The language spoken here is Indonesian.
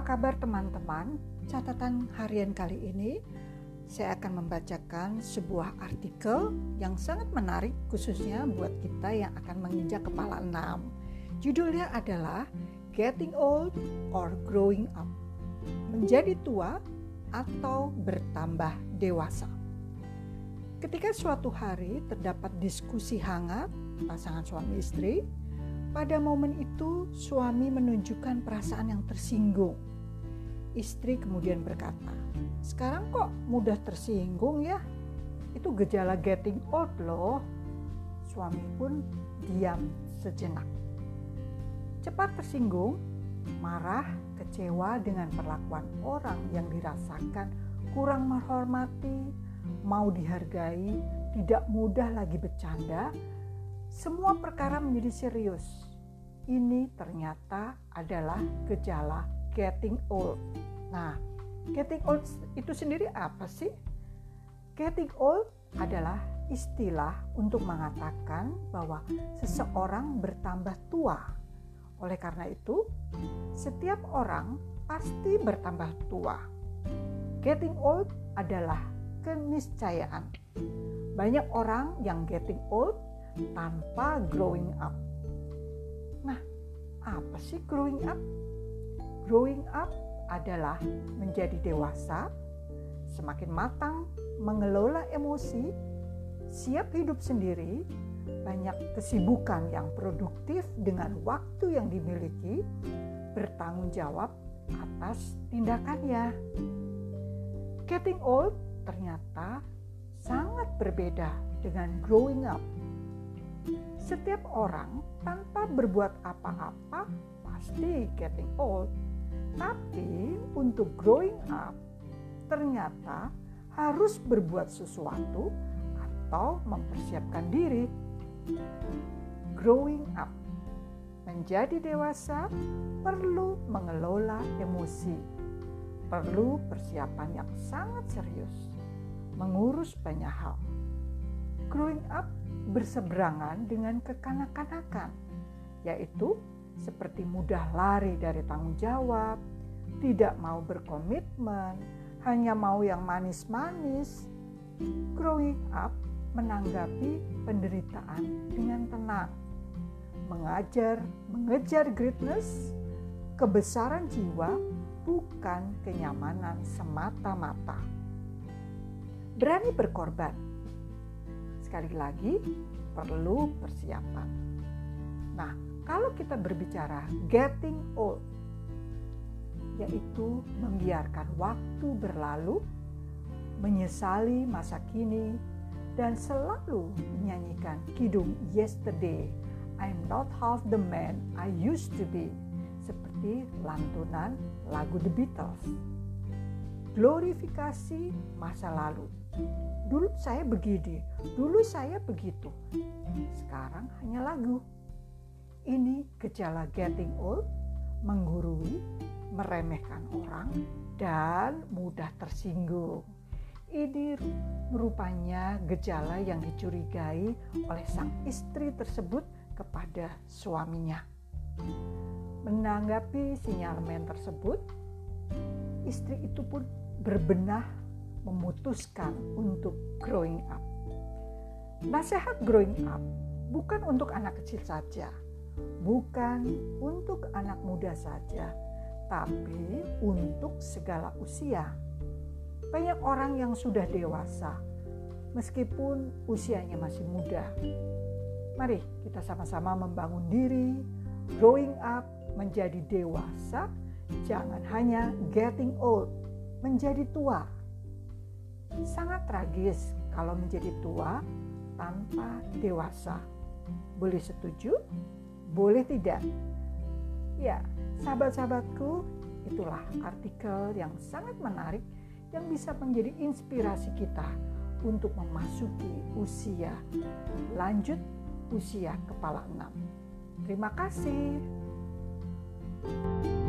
Kabar teman-teman? Catatan harian kali ini saya akan membacakan sebuah artikel yang sangat menarik khususnya buat kita yang akan menginjak kepala enam. Judulnya adalah Getting Old or Growing Up. Menjadi tua atau bertambah dewasa. Ketika suatu hari terdapat diskusi hangat pasangan suami istri, pada momen itu, suami menunjukkan perasaan yang tersinggung. Istri kemudian berkata, "Sekarang kok mudah tersinggung ya? Itu gejala getting old, loh." Suami pun diam sejenak. Cepat tersinggung, marah, kecewa dengan perlakuan orang yang dirasakan kurang menghormati, mau dihargai, tidak mudah lagi bercanda, semua perkara menjadi serius. Ini ternyata adalah gejala getting old. Nah, getting old itu sendiri apa sih? Getting old adalah istilah untuk mengatakan bahwa seseorang bertambah tua. Oleh karena itu, setiap orang pasti bertambah tua. Getting old adalah keniscayaan. Banyak orang yang getting old tanpa growing up. Nah, apa sih growing up? Growing up adalah menjadi dewasa, semakin matang, mengelola emosi, siap hidup sendiri, banyak kesibukan yang produktif dengan waktu yang dimiliki, bertanggung jawab atas tindakannya. Getting old ternyata sangat berbeda dengan growing up setiap orang tanpa berbuat apa-apa pasti getting old. Tapi untuk growing up ternyata harus berbuat sesuatu atau mempersiapkan diri. Growing up menjadi dewasa perlu mengelola emosi, perlu persiapan yang sangat serius, mengurus banyak hal. Growing up berseberangan dengan kekanak-kanakan, yaitu seperti mudah lari dari tanggung jawab, tidak mau berkomitmen, hanya mau yang manis-manis. Growing up menanggapi penderitaan dengan tenang, mengajar, mengejar greatness, kebesaran jiwa bukan kenyamanan semata-mata. Berani berkorban sekali lagi perlu persiapan. Nah, kalau kita berbicara getting old, yaitu membiarkan waktu berlalu, menyesali masa kini, dan selalu menyanyikan kidung yesterday, I'm not half the man I used to be, seperti lantunan lagu The Beatles. Glorifikasi masa lalu Dulu saya begini, dulu saya begitu. Sekarang hanya lagu. Ini gejala getting old, menggurui, meremehkan orang, dan mudah tersinggung. Ini merupanya gejala yang dicurigai oleh sang istri tersebut kepada suaminya. Menanggapi sinyalemen tersebut, istri itu pun berbenah memutuskan untuk growing up. Nasihat growing up bukan untuk anak kecil saja, bukan untuk anak muda saja, tapi untuk segala usia. Banyak orang yang sudah dewasa, meskipun usianya masih muda. Mari kita sama-sama membangun diri, growing up, menjadi dewasa, jangan hanya getting old, menjadi tua sangat tragis kalau menjadi tua tanpa dewasa. Boleh setuju? Boleh tidak? Ya, sahabat-sahabatku, itulah artikel yang sangat menarik yang bisa menjadi inspirasi kita untuk memasuki usia lanjut usia kepala enam. Terima kasih. thank you